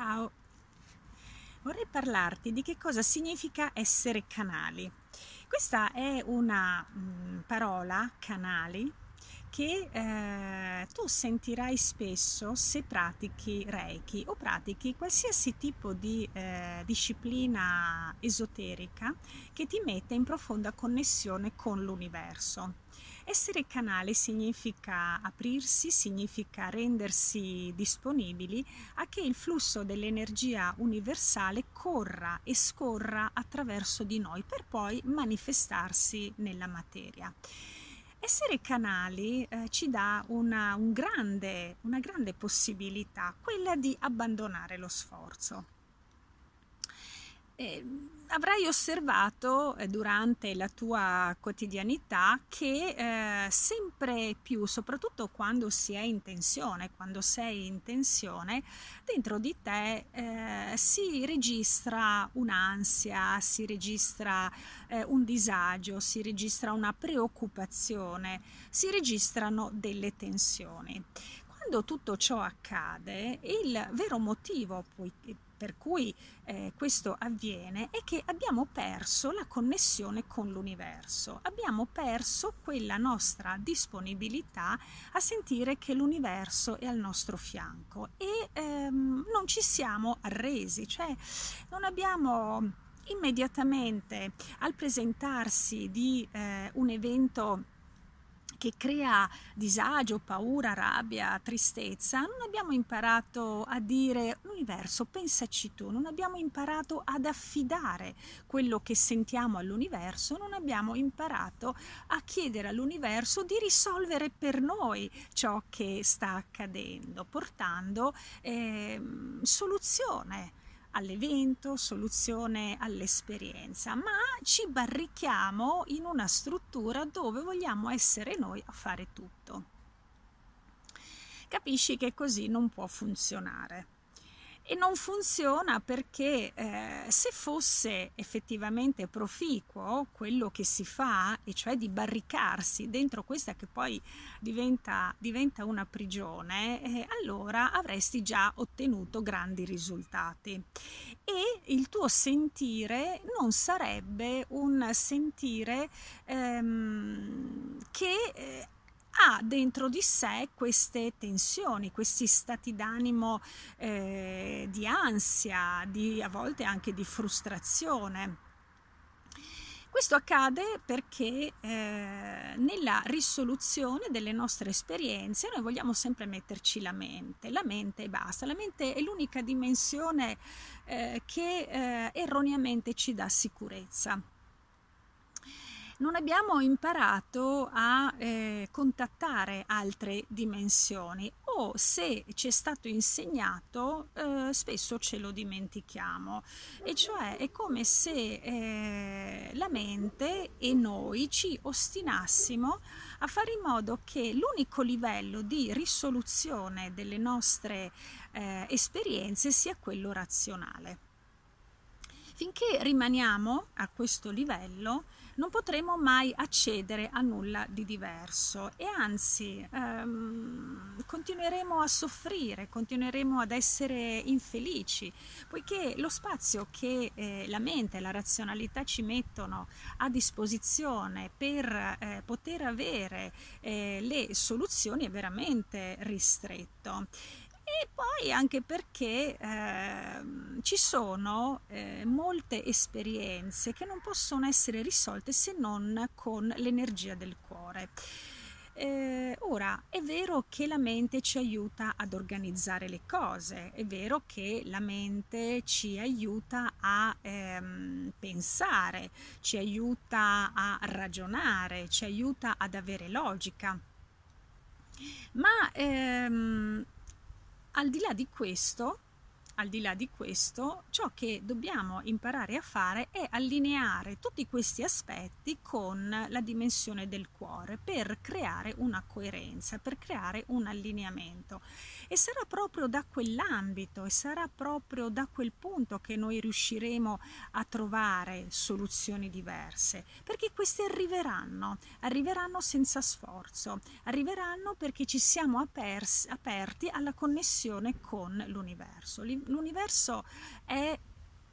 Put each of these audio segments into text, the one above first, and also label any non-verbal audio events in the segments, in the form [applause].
Ciao, vorrei parlarti di che cosa significa essere canali. Questa è una mh, mm, parola, canali, che eh, tu sentirai spesso se pratichi Reiki o pratichi qualsiasi tipo di eh, disciplina esoterica che ti mette in profonda connessione con l'universo. Essere canale significa aprirsi, significa rendersi disponibili a che il flusso dell'energia universale corra e scorra attraverso di noi per poi manifestarsi nella materia. Essere canali eh, ci dà una, un grande, una grande possibilità, quella di abbandonare lo sforzo. Eh, avrai osservato eh, durante la tua quotidianità che eh, sempre più, soprattutto quando si è in tensione, quando sei in tensione, dentro di te eh, si registra un'ansia, si registra eh, un disagio, si registra una preoccupazione, si registrano delle tensioni. Quando tutto ciò accade, il vero motivo per cui eh, questo avviene è che abbiamo perso la connessione con l'universo, abbiamo perso quella nostra disponibilità a sentire che l'universo è al nostro fianco. E ehm, non ci siamo arresi, cioè non abbiamo immediatamente al presentarsi di eh, un evento che crea disagio, paura, rabbia, tristezza, non abbiamo imparato a dire universo, pensaci tu, non abbiamo imparato ad affidare quello che sentiamo all'universo, non abbiamo imparato a chiedere all'universo di risolvere per noi ciò che sta accadendo, portando eh, soluzione all'evento, soluzione all'esperienza, ma ci barrichiamo in una struttura dove vogliamo essere noi a fare tutto. Capisci che così non può funzionare e non funziona perché eh, se fosse effettivamente proficuo quello che si fa, e cioè di barricarsi dentro questa che poi diventa, diventa una prigione, eh, allora avresti già ottenuto grandi risultati. E il tuo sentire non sarebbe un sentire ehm, che... Eh, ha dentro di sé queste tensioni, questi stati d'animo eh, di ansia, di, a volte anche di frustrazione. Questo accade perché eh, nella risoluzione delle nostre esperienze noi vogliamo sempre metterci la mente, la mente e basta, la mente è l'unica dimensione eh, che eh, erroneamente ci dà sicurezza non abbiamo imparato a eh, contattare altre dimensioni o se ci è stato insegnato eh, spesso ce lo dimentichiamo e cioè è come se eh, la mente e noi ci ostinassimo a fare in modo che l'unico livello di risoluzione delle nostre eh, esperienze sia quello razionale. Finché rimaniamo a questo livello non potremo mai accedere a nulla di diverso e anzi ehm, continueremo a soffrire, continueremo ad essere infelici, poiché lo spazio che eh, la mente e la razionalità ci mettono a disposizione per eh, poter avere eh, le soluzioni è veramente ristretto e poi anche perché eh, ci sono eh, molte esperienze che non possono essere risolte se non con l'energia del cuore. Eh, ora, è vero che la mente ci aiuta ad organizzare le cose, è vero che la mente ci aiuta a ehm, pensare, ci aiuta a ragionare, ci aiuta ad avere logica, ma ehm, al di là di questo, al di là di questo, ciò che dobbiamo imparare a fare è allineare tutti questi aspetti con la dimensione del cuore per creare una coerenza, per creare un allineamento. E sarà proprio da quell'ambito e sarà proprio da quel punto che noi riusciremo a trovare soluzioni diverse, perché queste arriveranno, arriveranno senza sforzo, arriveranno perché ci siamo aperti alla connessione con l'universo L'universo è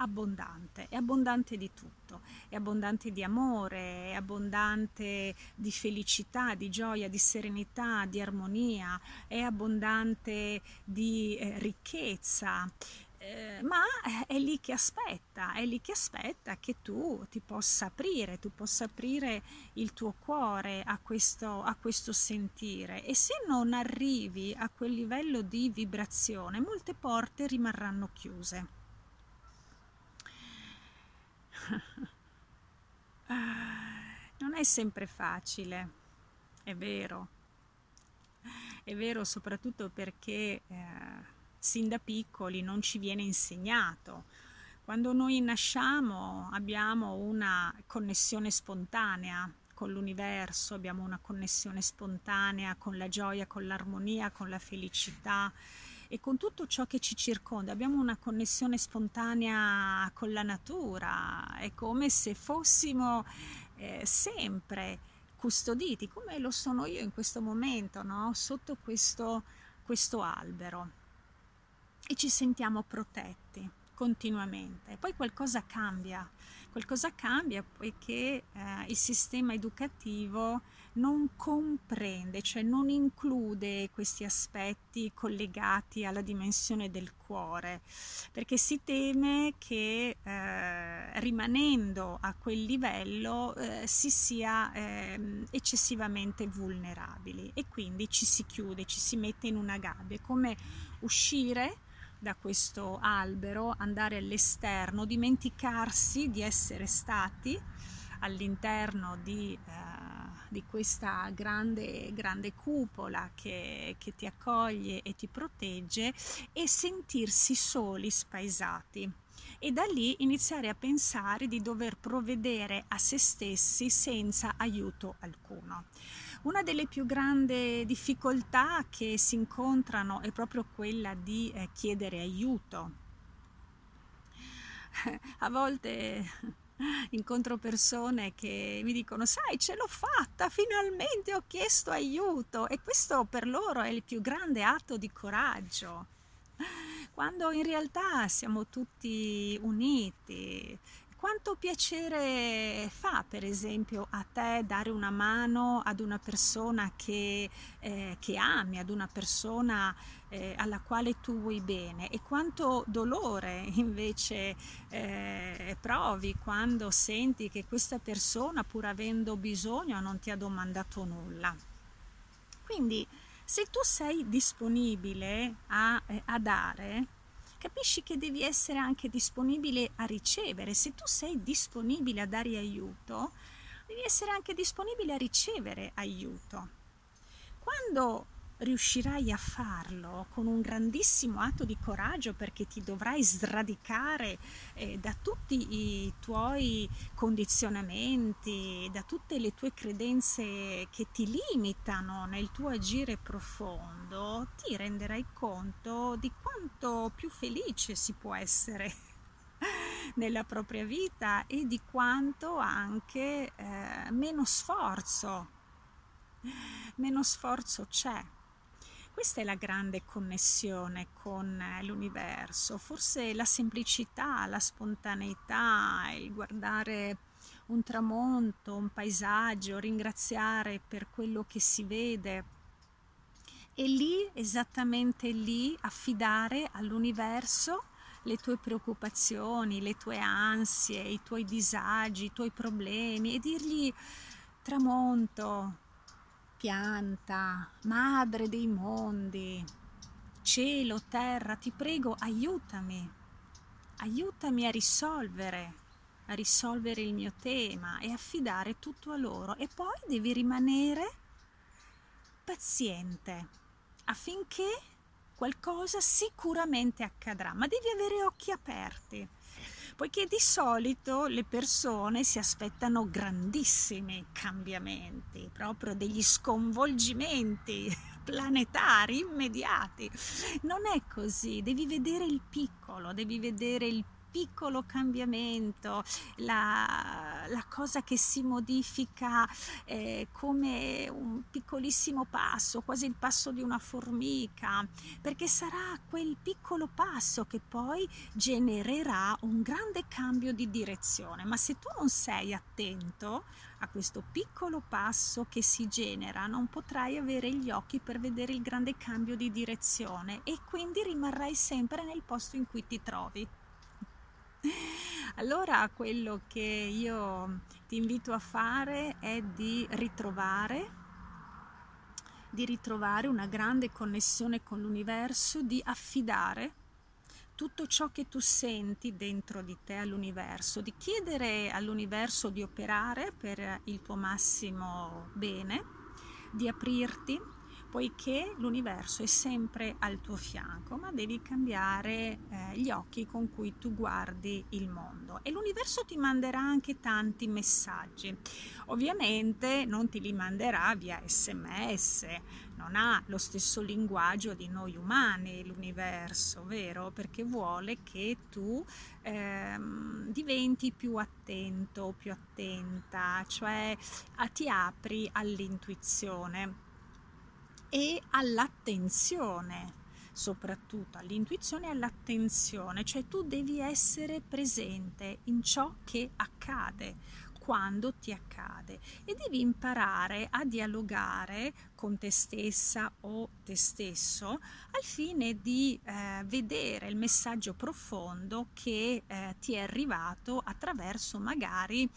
abbondante, è abbondante di tutto, è abbondante di amore, è abbondante di felicità, di gioia, di serenità, di armonia, è abbondante di eh, ricchezza. Eh, ma è lì che aspetta, è lì che aspetta che tu ti possa aprire, tu possa aprire il tuo cuore a questo, a questo sentire e se non arrivi a quel livello di vibrazione molte porte rimarranno chiuse. [laughs] non è sempre facile, è vero, è vero soprattutto perché eh, sin da piccoli non ci viene insegnato. Quando noi nasciamo abbiamo una connessione spontanea con l'universo, abbiamo una connessione spontanea con la gioia, con l'armonia, con la felicità e con tutto ciò che ci circonda. Abbiamo una connessione spontanea con la natura, è come se fossimo eh, sempre custoditi, come lo sono io in questo momento, no? sotto questo, questo albero e ci sentiamo protetti continuamente. Poi qualcosa cambia, qualcosa cambia poiché eh, il sistema educativo non comprende, cioè non include questi aspetti collegati alla dimensione del cuore, perché si teme che eh, rimanendo a quel livello eh, si sia eh, eccessivamente vulnerabili. E quindi ci si chiude, ci si mette in una gabbia, come uscire da questo albero, andare all'esterno, dimenticarsi di essere stati all'interno di, eh, di questa grande, grande cupola che, che ti accoglie e ti protegge e sentirsi soli, spaesati e da lì iniziare a pensare di dover provvedere a se stessi senza aiuto alcuno. Una delle più grandi difficoltà che si incontrano è proprio quella di eh, chiedere aiuto. [laughs] A volte [laughs] incontro persone che mi dicono sai ce l'ho fatta finalmente ho chiesto aiuto e questo per loro è il più grande atto di coraggio quando in realtà siamo tutti uniti quanto piacere fa, per esempio, a te dare una mano ad una persona che, eh, che ami, ad una persona eh, alla quale tu vuoi bene e quanto dolore invece eh, provi quando senti che questa persona, pur avendo bisogno, non ti ha domandato nulla. Quindi, se tu sei disponibile a, eh, a dare, capisci che devi essere anche disponibile a ricevere. Se tu sei disponibile a dare aiuto, devi essere anche disponibile a ricevere aiuto. Quando riuscirai a farlo con un grandissimo atto di coraggio perché ti dovrai sradicare eh, da tutti i tuoi condizionamenti, da tutte le tue credenze che ti limitano nel tuo agire profondo, ti renderai conto di quanto più felice si può essere [laughs] nella propria vita e di quanto anche eh, meno sforzo meno sforzo c'è questa è la grande connessione con eh, l'universo, forse la semplicità, la spontaneità, il guardare un tramonto, un paesaggio, ringraziare per quello che si vede. E lì, esattamente lì, affidare all'universo le tue preoccupazioni, le tue ansie, i tuoi disagi, i tuoi problemi e dirgli tramonto, pianta, madre dei mondi, cielo, terra, ti prego, aiutami, aiutami a risolvere, a risolvere il mio tema e affidare tutto a loro. E poi devi rimanere paziente affinché qualcosa sicuramente accadrà, ma devi avere occhi aperti poiché di solito le persone si aspettano grandissimi cambiamenti, proprio degli sconvolgimenti [laughs] planetari immediati. Non è così, devi vedere il piccolo, devi vedere il piccolo cambiamento, la, la cosa che si modifica eh, come un piccolissimo passo, quasi il passo di una formica, perché sarà quel piccolo passo che poi genererà un grande cambio di direzione. Ma se tu non sei attento, a questo piccolo passo che si genera non potrai avere gli occhi per vedere il grande cambio di direzione e quindi rimarrai sempre nel posto in cui ti trovi. [laughs] Allora quello che io ti invito a fare è di ritrovare di ritrovare una grande connessione con l'universo, di affidare tutto ciò che tu senti dentro di te all'universo, di chiedere all'universo di operare per il tuo massimo bene, di aprirti poiché l'universo è sempre al tuo fianco, ma devi cambiare eh, gli occhi con cui tu guardi il mondo e l'universo ti manderà anche tanti messaggi. Ovviamente non ti li manderà via sms, non ha lo stesso linguaggio di noi umani l'universo, vero? Perché vuole che tu ehm, diventi più attento, più attenta, cioè ti apri all'intuizione e all'attenzione, soprattutto all'intuizione e all'attenzione, cioè tu devi essere presente in ciò che accade quando ti accade e devi imparare a dialogare con te stessa o te stesso al fine di eh, vedere il messaggio profondo che eh, ti è arrivato attraverso magari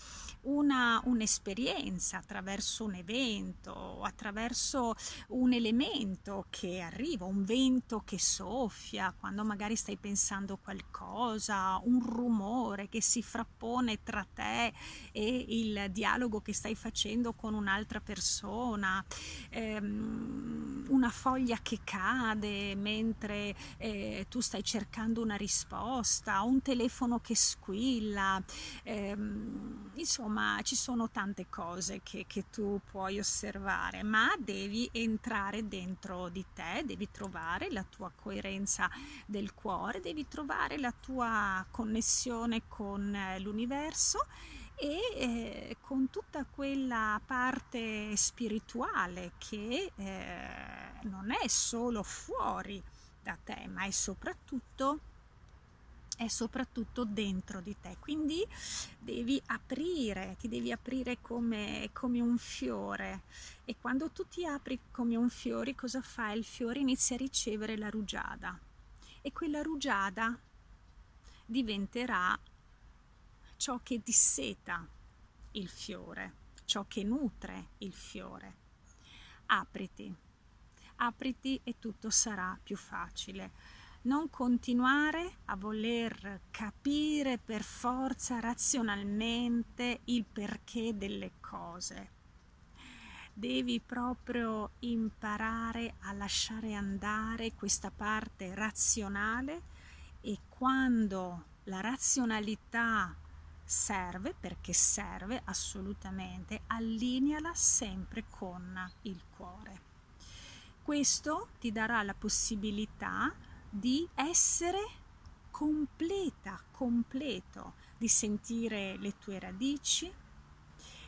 una, un'esperienza, attraverso un evento, attraverso un elemento che arriva, un vento che soffia, quando magari stai pensando qualcosa, un rumore che si frappone tra te e il dialogo che stai facendo con un'altra persona. Eh, ehm, una foglia che cade mentre eh, tu stai cercando una risposta, un telefono che squilla, ehm, insomma ci sono tante cose che, che tu puoi osservare, ma devi entrare dentro di te, devi trovare la tua coerenza del cuore, devi trovare la tua connessione con eh, l'universo e eh, con tutta quella parte spirituale che eh, non è solo fuori da te, ma è soprattutto, è soprattutto dentro di te. Quindi devi aprire, ti devi aprire come, come un fiore e quando tu ti apri come un fiore, cosa fa? Il fiore inizia a ricevere la rugiada e quella rugiada diventerà ciò che disseta il fiore, ciò che nutre il fiore. Apriti, apriti e tutto sarà più facile. Non continuare a voler capire per forza razionalmente il perché delle cose. Devi proprio imparare a lasciare andare questa parte razionale e quando la razionalità serve perché serve assolutamente, allineala sempre con il cuore. Questo ti darà la possibilità di essere completa, completo, di sentire le tue radici,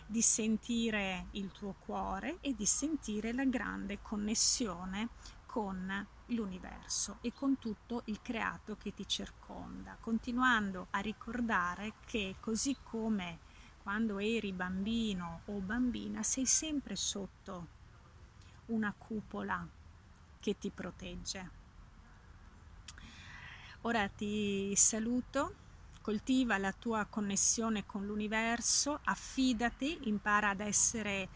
di sentire il tuo cuore e di sentire la grande connessione con l'universo e con tutto il creato che ti circonda, continuando a ricordare che così come quando eri bambino o bambina sei sempre sotto una cupola che ti protegge. Ora ti saluto, coltiva la tua connessione con l'universo, affidati, impara ad essere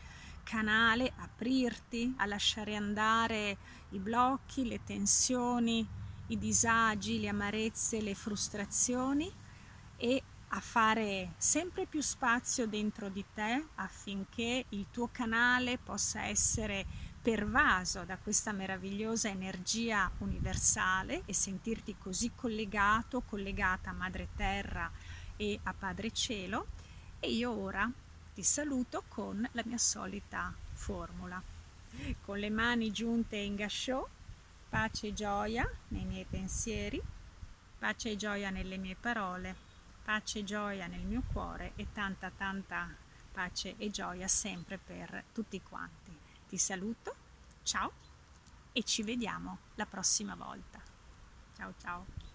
canale, aprirti, a lasciare andare i blocchi, le tensioni, i disagi, le amarezze, le frustrazioni e a fare sempre più spazio dentro di te affinché il tuo canale possa essere pervaso da questa meravigliosa energia universale e sentirti così collegato, collegata a Madre Terra e a Padre Cielo. E io ora ti saluto con la mia solita formula. Con le mani giunte in gasciò, pace e gioia nei miei pensieri, pace e gioia nelle mie parole pace e gioia nel mio cuore e tanta tanta pace e gioia sempre per tutti quanti. Ti saluto, ciao e ci vediamo la prossima volta. Ciao ciao.